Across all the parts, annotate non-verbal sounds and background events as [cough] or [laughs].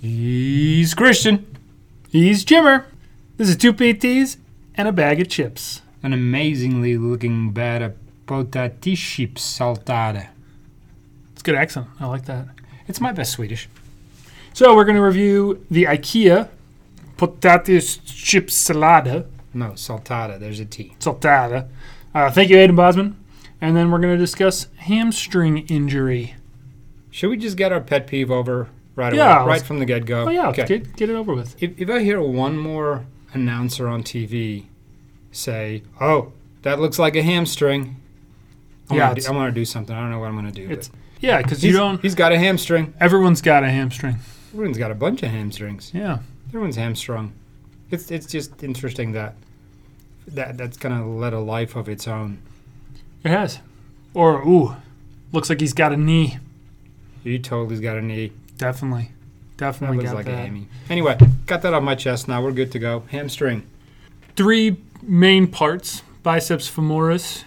He's Christian. He's Jimmer. This is two PTs and a bag of chips. An amazingly looking bag of potato chips saltade. It's a good accent. I like that. It's my best Swedish. So we're going to review the IKEA potato chips salada. No, saltada. There's a T. Saltada. Uh, thank you, Aiden Bosman. And then we're going to discuss hamstring injury. Should we just get our pet peeve over right Yeah, away, right from the get go? Oh, yeah, Okay. get, get it over with. If, if I hear one more announcer on TV say, "Oh, that looks like a hamstring," I Yeah, wanna do, I want to do something. I don't know what I'm going to do. It's- Yeah, because you don't. He's got a hamstring. Everyone's got a hamstring. Everyone's got a bunch of hamstrings. Yeah. Everyone's hamstrung. It's it's just interesting that that that's kind of led a life of its own. It has. Or, ooh, looks like he's got a knee. He totally has got a knee. Definitely. That Definitely looks got like a that. hammy. Anyway, got that off my chest. Now we're good to go. Hamstring. Three main parts biceps femoris,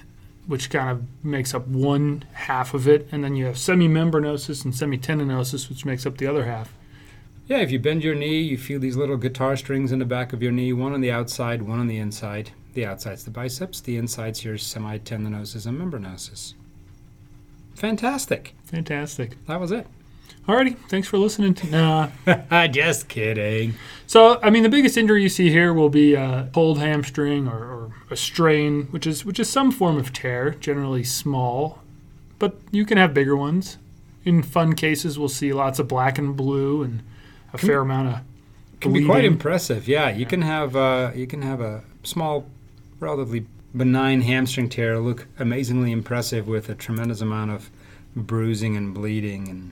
which kind of makes up one half of it. And then you have semimembranosus and semitendinosus, which makes up the other half. Yeah, if you bend your knee, you feel these little guitar strings in the back of your knee, one on the outside, one on the inside. The outside's the biceps, the inside's your semitendinosus and membranosus. Fantastic. Fantastic. That was it. Alrighty, thanks for listening [laughs] to. Nah. Just kidding. So, I mean, the biggest injury you see here will be a pulled hamstring or, or a strain, which is which is some form of tear, generally small, but you can have bigger ones. In fun cases, we'll see lots of black and blue and a fair amount of Can be quite impressive. Yeah, you can have uh, you can have a small, relatively benign hamstring tear look amazingly impressive with a tremendous amount of bruising and bleeding, and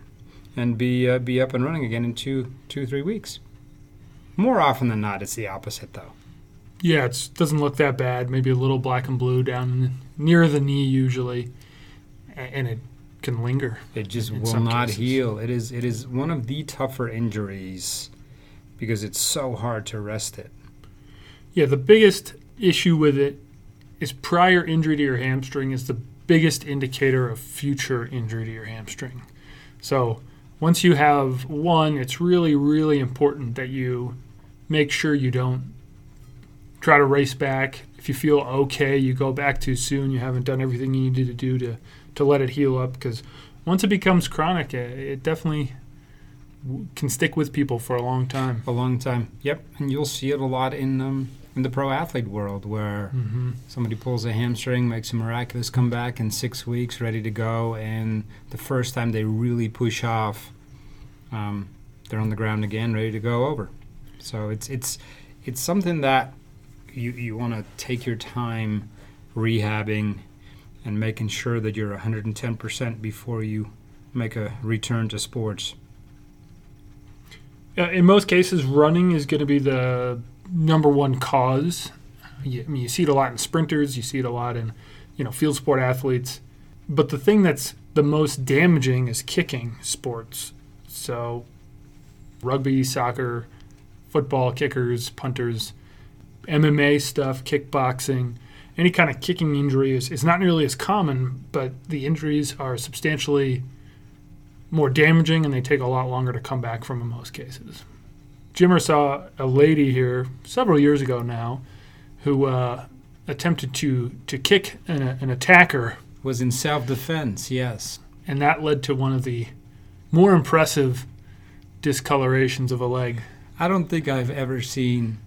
and be uh, be up and running again in two two three weeks. More often than not, it's the opposite though. Yeah, it doesn't look that bad. Maybe a little black and blue down near the knee usually, and it can linger. It just will not cases. heal. It is it is one of the tougher injuries because it's so hard to rest it. Yeah, the biggest issue with it is prior injury to your hamstring is the biggest indicator of future injury to your hamstring. So once you have one, it's really, really important that you make sure you don't try to race back. If you feel okay, you go back too soon. You haven't done everything you needed to do to, to let it heal up because once it becomes chronic, it, it definitely can stick with people for a long time. A long time. Yep, and you'll see it a lot in um, in the pro athlete world where Mm-hmm. somebody pulls a hamstring, makes a miraculous comeback in six weeks, ready to go, and the first time they really push off, um, they're on the ground again, ready to go over. So it's it's it's something that you you want to take your time rehabbing and making sure that you're 110% before you make a return to sports. Uh, in most cases, running is going to be the number one cause. You, I mean, you see it a lot in sprinters. You see it a lot in, you know, field sport athletes. But the thing that's the most damaging is kicking sports. So, rugby, soccer, football, kickers, punters, MMA stuff, kickboxing, any kind of kicking injury is, is not nearly as common, but the injuries are substantially more damaging and they take a lot longer to come back from in most cases. Jimmer saw a lady here several years ago now who uh, attempted to, to kick an, an attacker, Was in self defense, yes. and that led to one of the more impressive discolorations of a leg. I don't think I've ever seen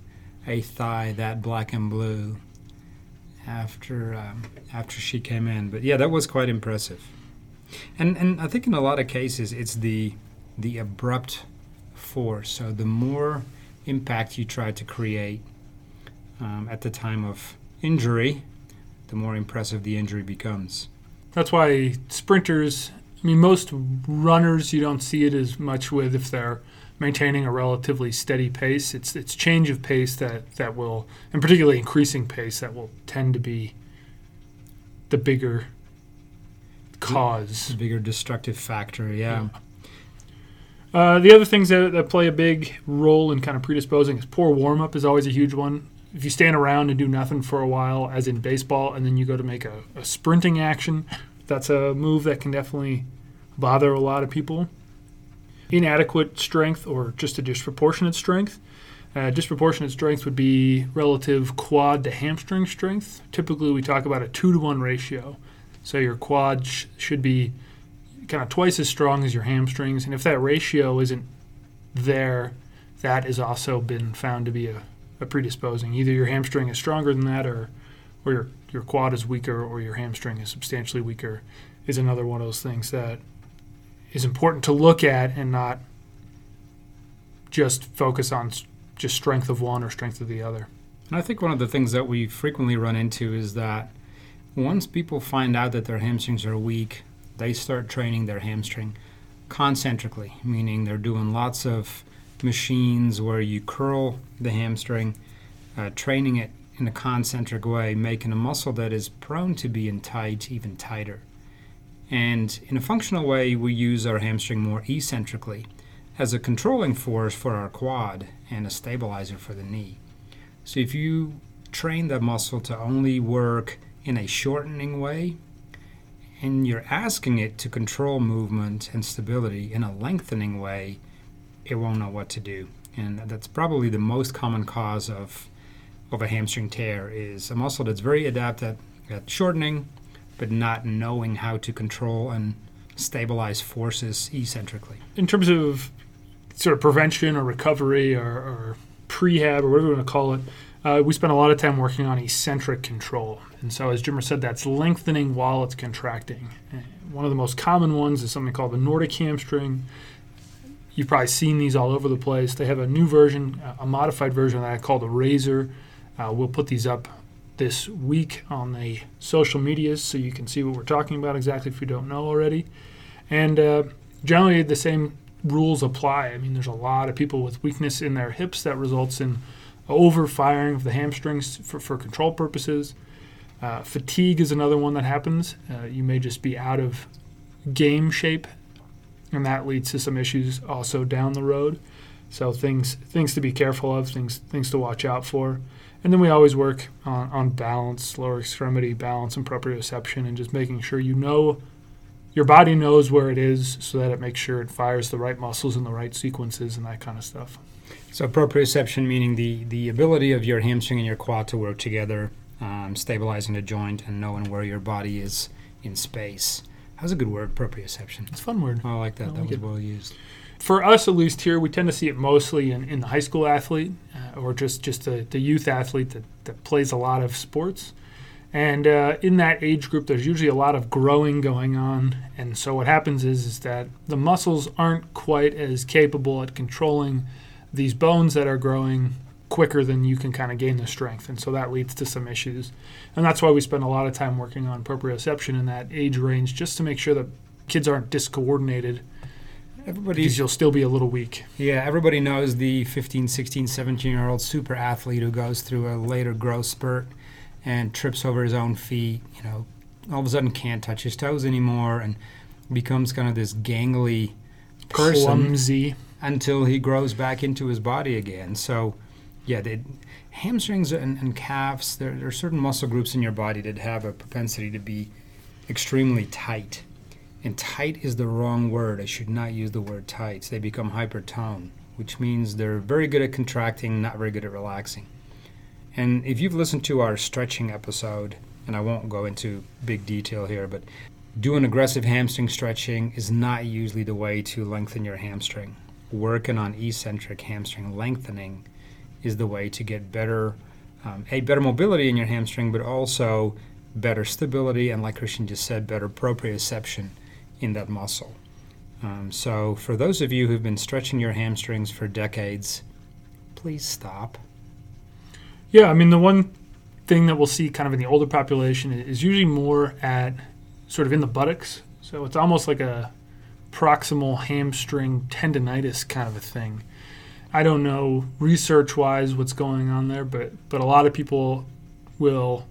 a thigh that black and blue after um, after she came in. But yeah, that was quite impressive. And and I think in a lot of cases it's the the abrupt So the more impact you try to create um, at the time of injury, the more impressive the injury becomes. That's why sprinters, I mean, most runners you don't see it as much with if they're maintaining a relatively steady pace. It's it's change of pace that, that will, and particularly increasing pace, that will tend to be the bigger cause. the bigger destructive factor, yeah. Uh, the other things that, that play a big role in kind of predisposing is poor warm up is always a huge one. If you stand around and do nothing for a while, as in baseball, and then you go to make a, a sprinting action, that's a move that can definitely bother a lot of people. inadequate strength or just a disproportionate strength. Uh, disproportionate strength would be relative quad to hamstring strength. Typically, we talk about a two to one ratio. So your quad sh- should be kind of twice as strong as your hamstrings. And if that ratio isn't there, that has also been found to be a, a predisposing. Either your hamstring is stronger than that, or or your your quad is weaker, or your hamstring is substantially weaker. Is another one of those things that is important to look at and not just focus on just strength of one or strength of the other. And I think one of the things that we frequently run into is that once people find out that their hamstrings are weak, they start training their hamstring concentrically, meaning they're doing lots of machines where you curl the hamstring, uh, training it in a concentric way, making a muscle that is prone to being tight even tighter. And in a functional way, we use our hamstring more eccentrically as a controlling force for our quad and a stabilizer for the knee. So if you train the muscle to only work in a shortening way, and you're asking it to control movement and stability in a lengthening way, it won't know what to do. And that's probably the most common cause of of a hamstring tear is a muscle that's very adept at, at shortening, but not knowing how to control and stabilize forces eccentrically. In terms of sort of prevention or recovery or, or prehab or whatever you want to call it, uh, we spend a lot of time working on eccentric control. And so, as Jimmer said, that's lengthening while it's contracting. One of the most common ones is something called the Nordic hamstring. You've probably seen these all over the place. They have a new version, a modified version that called the Razor. Uh, we'll put these up this week on the social medias so you can see what we're talking about exactly if you don't know already. And uh, generally, the same rules apply. I mean, there's a lot of people with weakness in their hips that results in overfiring of the hamstrings for, for control purposes. Uh, fatigue is another one that happens. Uh, you may just be out of game shape, and that leads to some issues also down the road. So things things to be careful of, things things to watch out for. And then we always work on, on balance, lower extremity balance, and proprioception, and just making sure you know your body knows where it is so that it makes sure it fires the right muscles in the right sequences and that kind of stuff. So proprioception meaning the, the ability of your hamstring and your quad to work together, um, stabilizing the joint and knowing where your body is in space. That's a good word, proprioception. It's a fun word. I like that. That was well used. For us, at least here, we tend to see it mostly in, in the high school athlete uh, or just, just the, the youth athlete that, that plays a lot of sports. And uh, in that age group, there's usually a lot of growing going on. And so what happens is, is that the muscles aren't quite as capable at controlling these bones that are growing quicker than you can kind of gain the strength. And so that leads to some issues. And that's why we spend a lot of time working on proprioception in that age range just to make sure that kids aren't discoordinated Everybody, because you'll still be a little weak. yeah, everybody knows the 15, 16, 17 year old super athlete who goes through a later growth spurt and trips over his own feet. You know, all of a sudden can't touch his toes anymore and becomes kind of this gangly person Clumsy. Until he grows back into his body again. So, yeah, the hamstrings and, and calves, there, there are certain muscle groups in your body that have a propensity to be extremely tight. And tight is the wrong word. I should not use the word tight. They become hypertone, which means they're very good at contracting, not very good at relaxing. And if you've listened to our stretching episode, and I won't go into big detail here, but doing aggressive hamstring stretching is not usually the way to lengthen your hamstring. Working on eccentric hamstring lengthening is the way to get better, um, a better mobility in your hamstring, but also better stability and, like Christian just said, better proprioception in that muscle. Um, so, for those of you who've been stretching your hamstrings for decades, please stop. Yeah, I mean, the one thing that we'll see kind of in the older population is usually more at sort of in the buttocks. So it's almost like a proximal hamstring tendonitis kind of a thing. I don't know research wise what's going on there, but but a lot of people will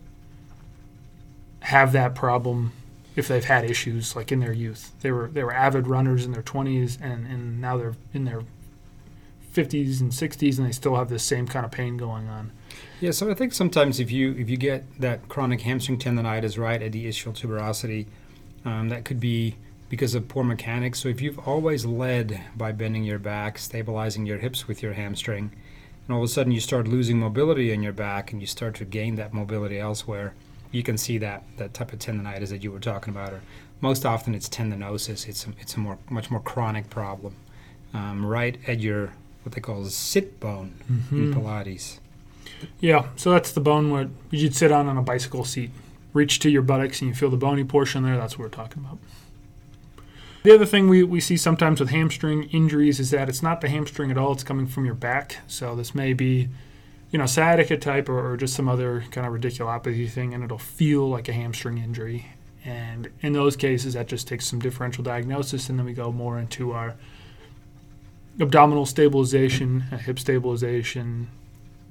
have that problem if they've had issues like in their youth. They were they were avid runners in their 20s and and now they're in their 50s and 60s and they still have this same kind of pain going on. Yeah, so I think sometimes if you if you get that chronic hamstring tendonitis right at the ischial tuberosity, um, that could be because of poor mechanics. So if you've always led by bending your back, stabilizing your hips with your hamstring, and all of a sudden you start losing mobility in your back and you start to gain that mobility elsewhere, you can see that that type of tendonitis that you were talking about. Or most often it's tendinosis. It's a, it's a more much more chronic problem, um, right at your what they call the sit bone in Mhm. Pilates. Yeah, so that's the bone where you'd sit on on a bicycle seat, reach to your buttocks, and you feel the bony portion there. That's what we're talking about. The other thing we, we see sometimes with hamstring injuries is that it's not the hamstring at all, it's coming from your back. So this may be, you know, sciatica type or, or just some other kind of radiculopathy thing, and it'll feel like a hamstring injury. And in those cases, that just takes some differential diagnosis, and then we go more into our abdominal stabilization, hip stabilization,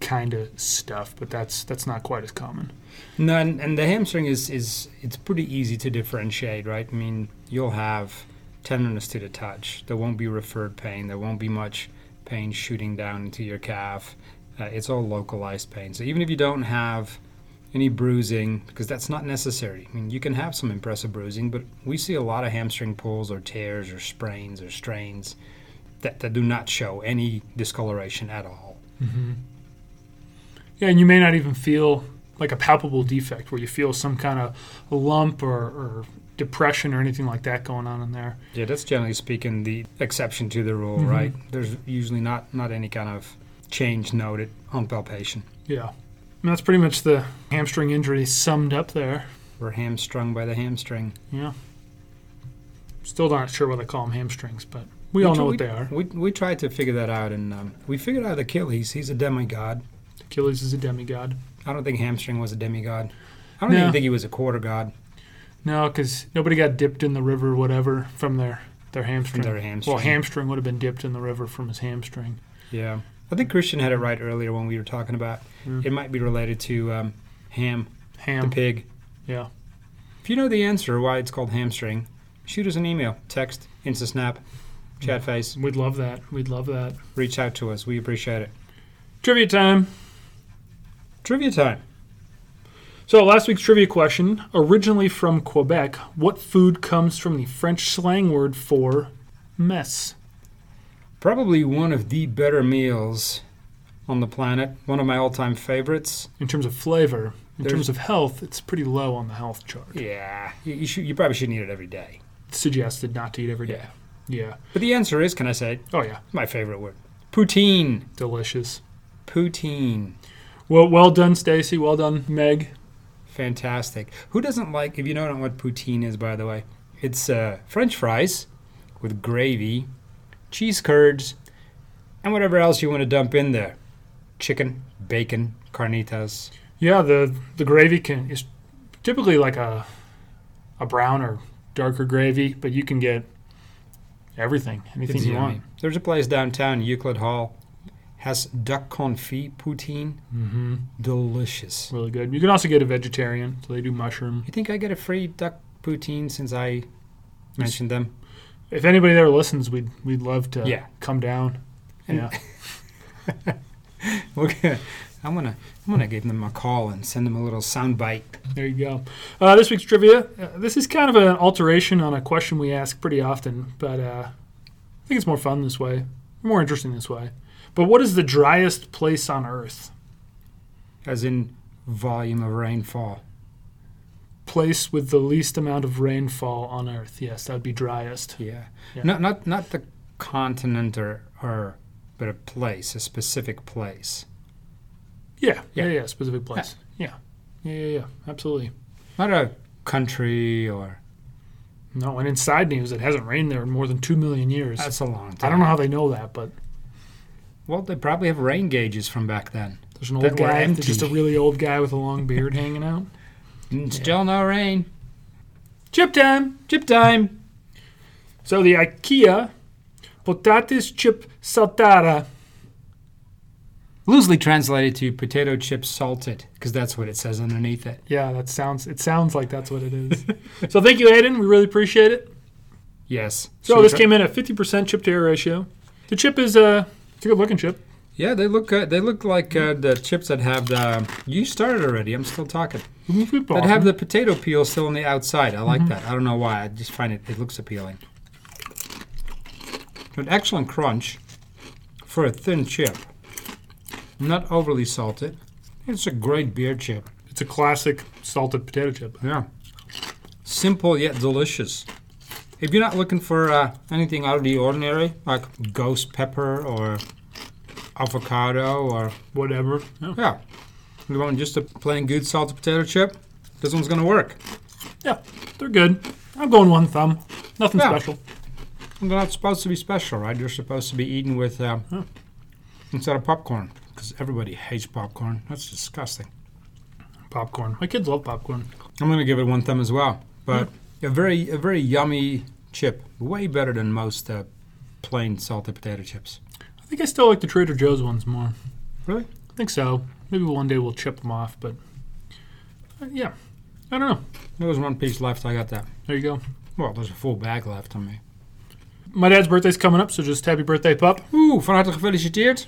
kind of stuff, but that's that's not quite as common. No, and, and the hamstring is, is it's pretty easy to differentiate, right? I mean, you'll have tenderness to the touch. There won't be referred pain. There won't be much pain shooting down into your calf. Uh, it's all localized pain. So even if you don't have any bruising, because that's not necessary. I mean, you can have some impressive bruising, but we see a lot of hamstring pulls or tears or sprains or strains that, that do not show any discoloration at all. Mm-hmm. Yeah, and you may not even feel like a palpable defect where you feel some kind of lump or, or depression or anything like that going on in there. Yeah, that's generally speaking the exception to the rule, Mhm. right? There's usually not not any kind of change noted on palpation. Yeah. And that's pretty much the hamstring injury summed up there. We're hamstrung by the hamstring. Yeah. Still not sure what they call them hamstrings, but we all know what they are. We, we tried to figure that out, and um, we figured out Achilles. He's a demigod. Achilles is a demigod. I don't think hamstring was a demigod. I don't No. even think he was a quarter god No, because nobody got dipped in the river, whatever, from their their from hamstring. their hamstring. Well, hamstring would have been dipped in the river from his hamstring. yeah, I think Christian had it right earlier when we were talking about Mm. it might be related to um, ham, the Ham. pig. Yeah. If you know the answer why it's called hamstring, shoot us an email, text, InstaSnap, chat face, We'd love that. We'd love that. reach out to us. We appreciate it. Trivia time. Trivia time. So, last week's trivia question, originally from Quebec, what food comes from the French slang word for mess? Probably one of the better meals on the planet. One of my all-time favorites. In terms of flavor, in There's- terms of health, it's pretty low on the health chart. Yeah, you, you should. You probably shouldn't eat it every day. It's suggested not to eat every day. Yeah. yeah. But the answer is, can I say, it? Oh, yeah. my favorite word, poutine. Delicious. Poutine. Well, well done, Stacy. Well done, Meg. Fantastic. Who doesn't like? If you don't know what poutine is, by the way, it's uh, French fries with gravy, cheese curds, and whatever else you want to dump in there. Chicken, bacon, carnitas. Yeah, the the gravy can is typically like a a brown or darker gravy, but you can get everything, anything It's you yummy. want. There's a place downtown, Euclid Hall, has duck confit poutine. Mm-hmm. Delicious. Really good. You can also get a vegetarian, so they do mushroom. You think I get a free duck poutine since I mentioned them? If anybody there listens, we'd we'd love to Yeah. come down. And- yeah. [laughs] Okay, I'm gonna I'm gonna give them a call and send them a little sound bite. There you go. Uh, this week's trivia. Uh, this is kind of an alteration on a question we ask pretty often, but uh, I think it's more fun this way, more interesting this way. But what is the driest place on Earth? As in volume of rainfall. Place with the least amount of rainfall on Earth. Yes, that would be driest. Yeah. Yeah. Not not not the continent or or but a place, a specific place. Yeah, yeah, Yeah. yeah. specific place. Yeah. yeah, yeah, yeah. Absolutely. Not a country or No, and inside news, it hasn't rained there in more than two million years. that's a long time. I don't know how they know that, but Well, they probably have rain gauges from back then. there's an old guy, just a really old guy with a long beard hanging out. Mm, Still no rain. Chip time. Chip time. So the IKEA patatas chip saltata. Loosely translated to potato chips salted, because that's what it says underneath it. Yeah, that sounds. It sounds like that's what it is. [laughs] so thank you, Aiden. We really appreciate it. Yes. So Should this came in at 50% chip to air ratio. The chip is a. It's a good looking chip. Yeah, they look uh, they look like uh, the chips that have the. You started already. I'm still talking. That have the potato peel still on the outside. I like that. I don't know why. I just find it it looks appealing. An excellent crunch for a thin chip. Not overly salted. It's a great beer chip. It's a classic salted potato chip. Yeah. Simple yet delicious. If you're not looking for uh, anything out of the ordinary, like ghost pepper or avocado or Whatever. Yeah. yeah, you want just a plain good salted potato chip, this one's gonna work. yeah, they're good. I'm going one thumb. Nothing Yeah. special. They're not supposed to be special, right? They're supposed to be eaten with uh, Huh. instead of popcorn, because everybody hates popcorn. That's disgusting. Popcorn. My kids love popcorn. I'm gonna give it one thumb as well, but a very a very yummy chip, way better than most uh, plain salted potato chips. I think I still like the Trader Joe's ones more. Really? I think so. Maybe one day we'll chip them off, but uh, yeah, I don't know. There was one piece left. I got that. There you go. Well, there's a full bag left on me. My dad's birthday's coming up, so just happy birthday, pup. Oeh, van harte gefeliciteerd.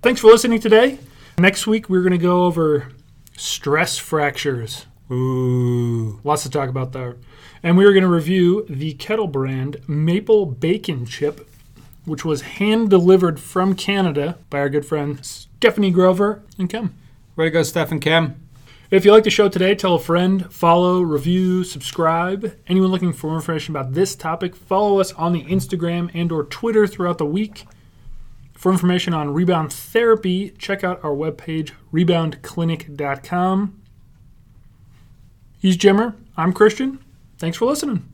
Thanks for listening today. Next week we're going to go over stress fractures. Ooh. Lots to talk about there. And we are going to review the Kettle brand maple bacon chip, which was hand delivered from Canada by our good friend Stephanie Grover and Kim. Way to go, Steph and Cam. If you like the show today, tell a friend, follow, review, subscribe. Anyone looking for more information about this topic, follow us on the Instagram and or Twitter throughout the week. For information on rebound therapy, check out our webpage, reboundclinic.com. He's Jimmer. I'm Christian. Thanks for listening.